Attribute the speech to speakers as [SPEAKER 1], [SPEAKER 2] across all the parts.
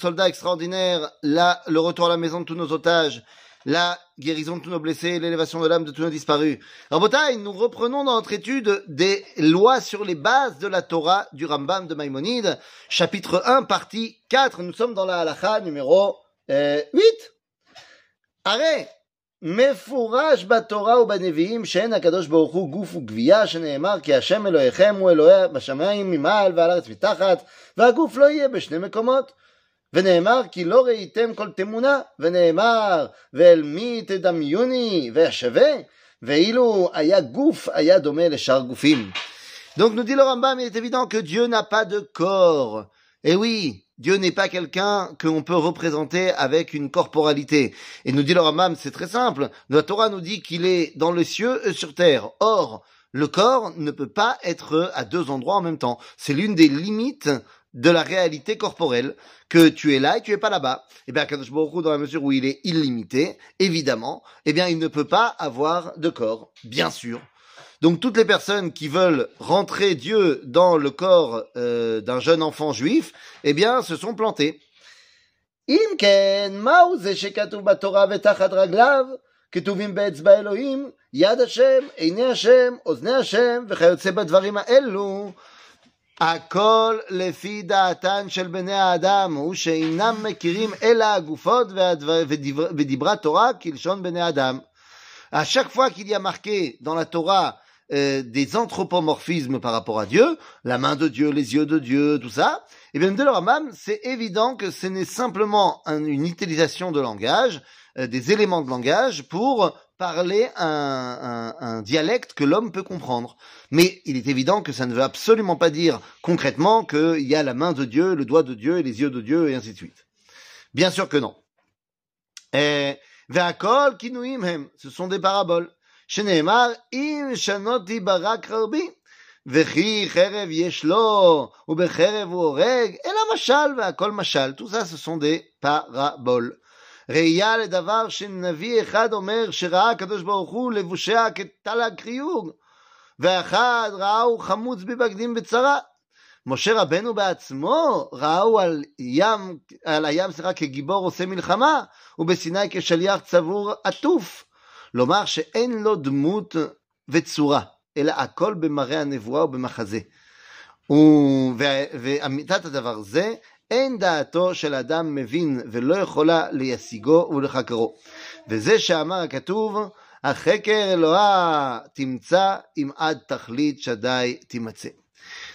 [SPEAKER 1] soldats extraordinaires, là, le retour à la maison de tous nos otages, la guérison de tous nos blessés, l'élévation de l'âme de tous nos disparus. Rabotai, nous reprenons dans notre étude des lois sur les bases de la Torah du Rambam de Maïmonide, chapitre 1, partie 4. Nous sommes dans la halakha numéro euh, 8. Arrêt מפורש בתורה ובנביאים שאין הקדוש ברוך הוא גוף וגבייה שנאמר כי השם אלוהיכם הוא אלוהי בשמיים ממעל ועל הארץ מתחת והגוף לא יהיה בשני מקומות ונאמר כי לא ראיתם כל תמונה ונאמר ואל מי תדמיוני והשווה ואילו היה גוף היה דומה לשאר גופים. Donc nous dit le Rambam, il est évident que Dieu n'a pas de corps. Et oui, Dieu n'est pas quelqu'un qu'on peut représenter avec une corporalité. Et nous dit le Rambam, c'est très simple. La Torah nous dit qu'il est dans le cieux et sur terre. Or, le corps ne peut pas être à deux endroits en même temps. C'est l'une des limites de la réalité corporelle, que tu es là et tu es pas là-bas. Et bien, Kadosh Baruch dans la mesure où il est illimité, évidemment, eh bien, il ne peut pas avoir de corps, bien sûr. Donc toutes les personnes qui veulent rentrer Dieu dans le corps euh, d'un jeune enfant juif, eh bien, se sont plantés. אם כן, מהו זה שכתוב בתורה ותחת רגליו, כתובים באצבע אלוהים, יד השם, עיני השם, אוזני השם, וכיוצא בדברים האלו. הכל לפי דעתן של בני האדם, הוא שאינם מכירים אלא הגופות והדבר, ודיבר, ודיברה תורה כלשון בני אדם. À chaque fois qu'il y a marqué dans la Torah euh, des anthropomorphismes par rapport à Dieu, la main de Dieu, les yeux de Dieu, tout ça, et bien de leur Ramam, c'est évident que ce n'est simplement un- une utilisation de langage, euh, des éléments de langage pour parler un, un, un dialecte que l'homme peut comprendre. Mais il est évident que ça ne veut absolument pas dire concrètement qu'il y a la main de Dieu, le doigt de Dieu et les yeux de Dieu et ainsi de suite. Bien sûr que non. Et, ce sont des paraboles. Tout ça, ce sont des paraboles. ראייה לדבר שנביא אחד אומר שראה הקדוש ברוך הוא לבושיה כתלג חיוג, ואחד ראהו חמוץ בבגדים בצרה. משה רבנו בעצמו ראהו על ים, על הים סליחה, כגיבור עושה מלחמה, ובסיני כשליח צבור עטוף. לומר שאין לו דמות וצורה, אלא הכל במראה הנבואה ובמחזה. ואמיתת הדבר זה, אין דעתו של אדם מבין ולא יכולה להשיגו ולחקרו. וזה שאמר הכתוב, החקר אלוהה תמצא אם עד תכלית שדי תימצא.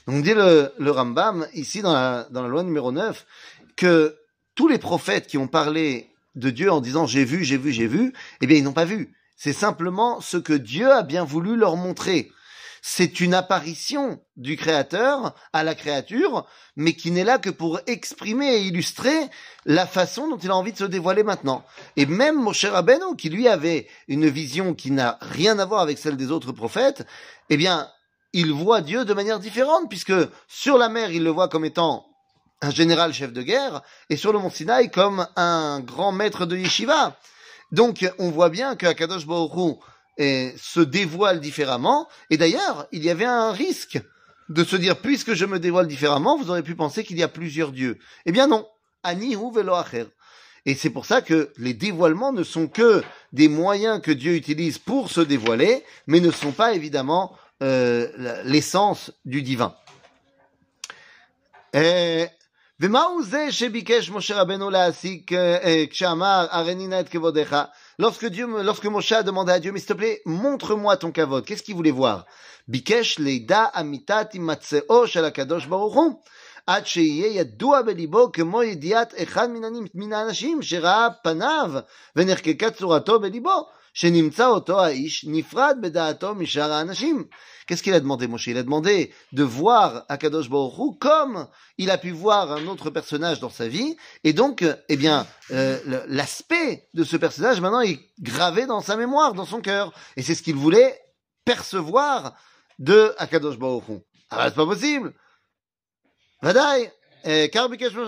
[SPEAKER 1] Donc dit le, le Rambam, ici dans la, dans la loi numéro 9, que tous les prophètes qui ont parlé de Dieu en disant j'ai vu, j'ai vu, j'ai vu, eh bien ils n'ont pas vu. C'est simplement ce que Dieu a bien voulu leur montrer. C'est une apparition du Créateur à la créature, mais qui n'est là que pour exprimer et illustrer la façon dont il a envie de se dévoiler maintenant. Et même Moshe Rabbeinu, qui lui avait une vision qui n'a rien à voir avec celle des autres prophètes, eh bien, il voit Dieu de manière différente, puisque sur la mer, il le voit comme étant un général chef de guerre, et sur le mont Sinaï comme un grand maître de yeshiva. Donc, on voit bien que Akadosh Baruch eh, se dévoile différemment, et d'ailleurs, il y avait un risque de se dire, puisque je me dévoile différemment, vous aurez pu penser qu'il y a plusieurs dieux. Eh bien non, Ani hu velo acher. Et c'est pour ça que les dévoilements ne sont que des moyens que Dieu utilise pour se dévoiler, mais ne sont pas évidemment euh, l'essence du divin. אה, ומהו זה שביקש משה רבנו להעסיק אה, אה, כשאמר הריני נא את כבודיך lorsque Dieu me- lorsque Moshe a demandé à Dieu mais s'il te plaît montre-moi ton kavod qu'est-ce qu'il voulait voir ביקש לידע אמיתת הימצאו של הקדוש ברוך הוא עד שיהיה ידוע בליבו כמו ידיעת אחד מן הנ- מן האנשים שראה פניו ונחקקה צורתו בליבו Qu'est-ce qu'il a demandé, Moshe? Il a demandé de voir Akadosh Baruch comme il a pu voir un autre personnage dans sa vie, et donc, eh bien, euh, l'aspect de ce personnage maintenant est gravé dans sa mémoire, dans son cœur, et c'est ce qu'il voulait percevoir de Akadosh Baruch Hu. Ah, bah, c'est pas possible. Vadaï, eh, Karbikesh Moshe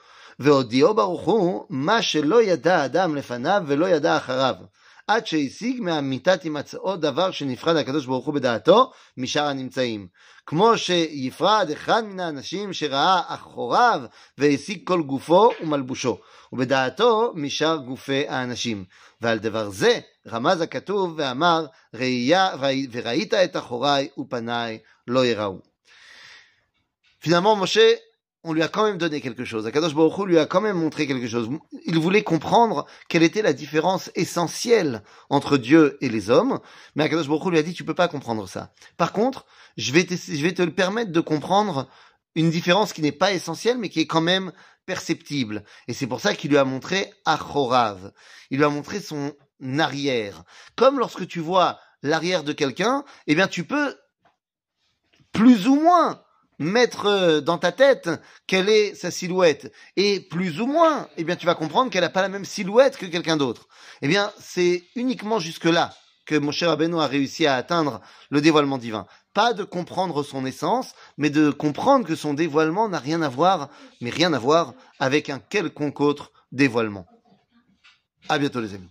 [SPEAKER 1] והודיעו ברוך הוא מה שלא ידע האדם לפניו ולא ידע אחריו. עד שהשיג מאמיתת הימצאו דבר שנפרד הקדוש ברוך הוא בדעתו משאר הנמצאים. כמו שיפרד אחד מן האנשים שראה אחוריו והשיג כל גופו ומלבושו, ובדעתו משאר גופי האנשים. ועל דבר זה רמז הכתוב ואמר ראייה וראית את אחוריי ופניי לא יראו. Finalement, Moshe on lui a quand même donné quelque chose. Akadosh Baruch lui a quand même montré quelque chose. Il voulait comprendre quelle était la différence essentielle entre Dieu et les hommes, mais Akadosh Baruch lui a dit tu peux pas comprendre ça. Par contre, je vais, te, je vais te le permettre de comprendre une différence qui n'est pas essentielle, mais qui est quand même perceptible. Et c'est pour ça qu'il lui a montré Achorav. Il lui a montré son arrière. Comme lorsque tu vois l'arrière de quelqu'un, eh bien tu peux plus ou moins mettre euh, dans ta tête quelle est sa silhouette. Et plus ou moins, eh bien, tu vas comprendre qu'elle n'a pas la même silhouette que quelqu'un d'autre. Eh bien, c'est uniquement jusque-là que mon cher Rabbeinu a réussi à atteindre le dévoilement divin. Pas de comprendre son essence, mais de comprendre que son dévoilement n'a rien à voir, mais rien à voir avec un quelconque autre dévoilement. À bientôt les amis.